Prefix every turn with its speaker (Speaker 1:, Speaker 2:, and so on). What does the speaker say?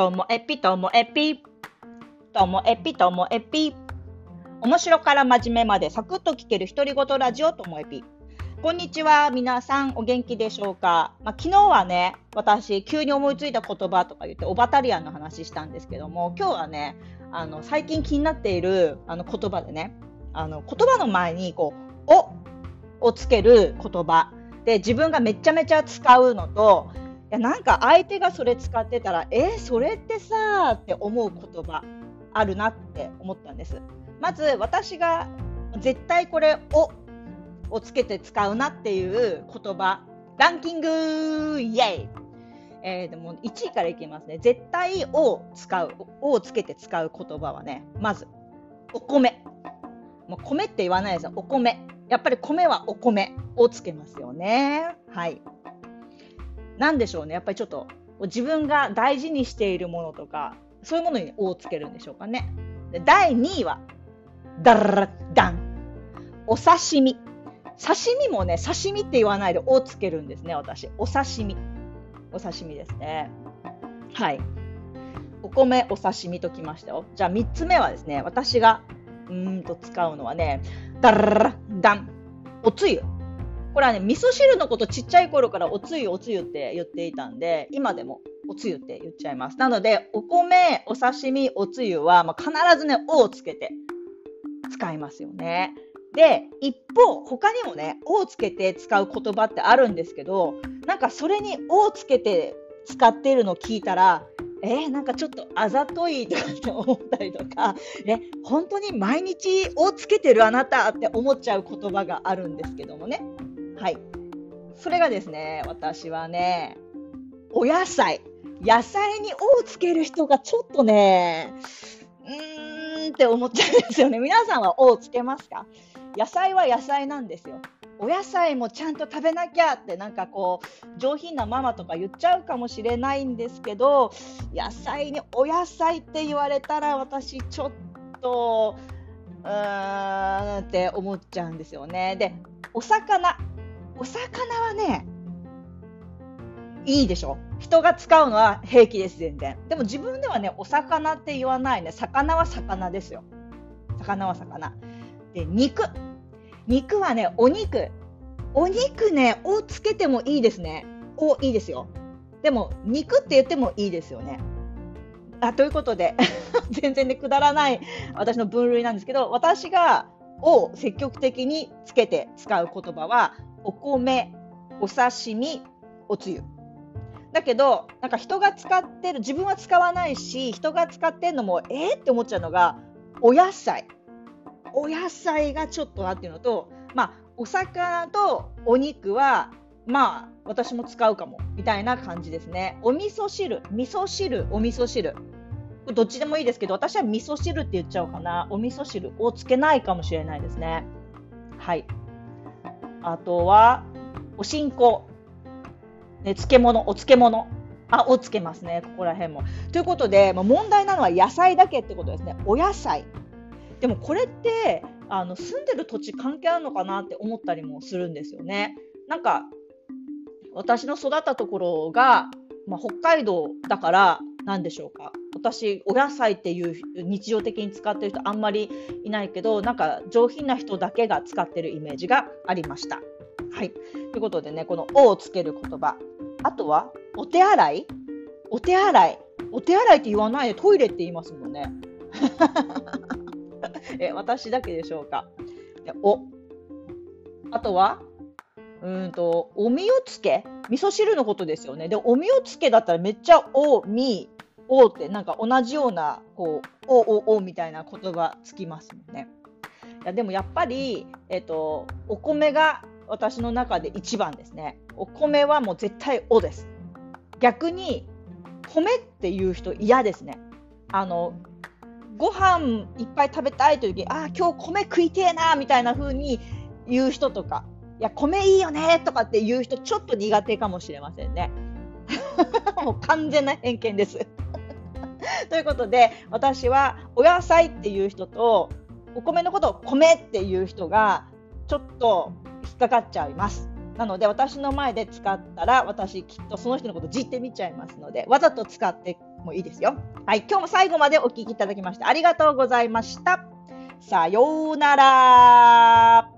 Speaker 1: ともえぴともえぴ。ともえぴともえぴ。面白から真面目までサクッと聞ける独り言ラジオともえぴ。こんにちは。皆さんお元気でしょうか、まあ、昨日はね、私急に思いついた言葉とか言ってオバタリアンの話したんですけども、今日はね、あの最近気になっているあの言葉でね、あの言葉の前にこう、おをつける言葉で自分がめちゃめちゃ使うのと、やなんか相手がそれ使ってたら、えー、それってさって思う言葉あるなって思ったんです。まず私が絶対これををつけて使うなっていう言葉ランキングイエイえー、でも1位からいきますね。絶対を使う、をつけて使う言葉はね、まず、お米。もう米って言わないですよ。お米。やっぱり米はお米をつけますよね。はい。なんでしょうね。やっぱりちょっと自分が大事にしているものとか、そういうものに「お」をつけるんでしょうかね。第2位は、ダラダン。お刺身。刺身もね、刺身って言わないで「お」をつけるんですね、私。お刺身。お刺身ですね。はい。お米、お刺身ときましたよ。じゃあ3つ目はですね、私がうんと使うのはね、ダラダン。おつゆ。これはね、味噌汁のことちっちゃい頃からおつゆおつゆって言っていたんで、今でもおつゆって言っちゃいます。なので、お米、お刺身、おつゆは、まあ、必ずね、おをつけて使いますよね。で、一方、他にもね、おをつけて使う言葉ってあるんですけど、なんかそれにおをつけて使っているのを聞いたら、えー、なんかちょっとあざといとかって思ったりとか、え、本当に毎日をつけてるあなたって思っちゃう言葉があるんですけどもね。はい。それがですね、私はね、お野菜。野菜に「お」をつける人がちょっとね、うーんって思っちゃうんですよね。皆さんは「お」をつけますか？野菜は野菜なんですよ。お野菜もちゃんと食べなきゃってなんかこう上品なママとか言っちゃうかもしれないんですけど野菜にお野菜って言われたら私ちょっとうーんって思っちゃうんですよね。でお魚お魚はね、いいでしょ？人が使うのは平気です、全然。でも自分ではね、お魚って言わないね。魚は魚ですよ。魚は魚。で、肉。肉はね、お肉。お肉ね、をつけてもいいですね。お、いいですよ。でも、肉って言ってもいいですよね。あということで、全然ね、くだらない私の分類なんですけど、私が、を積極的につけて使う言葉は、お米、お刺身、おつゆ。だけど、なんか人が使ってる、自分は使わないし、人が使ってるのも、えー、って思っちゃうのが、お野菜。お野菜がちょっとなっていうのと、まあ、お魚とお肉は、まあ、私も使うかも、みたいな感じですね。お味噌汁、味噌汁、お味噌汁。どっちでもいいですけど、私は味噌汁って言っちゃうかな。お味噌汁をつけないかもしれないですね。はい。あとは、おしんこ。ね、漬物、お漬物。あ、をつけますね、ここら辺も。ということで、まあ、問題なのは野菜だけってことですね。お野菜。でもこれって、あの住んでる土地関係あるのかなって思ったりもするんですよね。なんか、私の育ったところが、まあ、北海道だからなんでしょうか？私お野菜っていう日常的に使ってる人あんまりいないけどなんか上品な人だけが使ってるイメージがありました。はい、ということでねこの「お」をつける言葉あとはお手洗い？お手洗いお手洗いって言わないでトイレって言いますもんね。え私だけでしょうか？おあとはうんとおみおつけ？味噌汁のことですよね。でおみおつけだったらめっちゃおみおってなんか同じようなこうおおおみたいな言葉つきますもんね。いやでもやっぱり、えっと、お米が私の中で一番ですね。お米はもう絶対おです。逆に米っていう人嫌ですね。あのご飯いっぱい食べたいという時ああ今日米食いてえなみたいな風に言う人とかいや米いいよねとかって言う人ちょっと苦手かもしれませんね。もう完全な偏見です。ということで私はお野菜っていう人とお米のことを米っていう人がちょっと引っかかっちゃいます。なので私の前で使ったら私きっとその人のことじって見ちゃいますのでわざと使ってもいいですよ。はい、今日も最後までお聞きいただきましてありがとうございました。さようなら。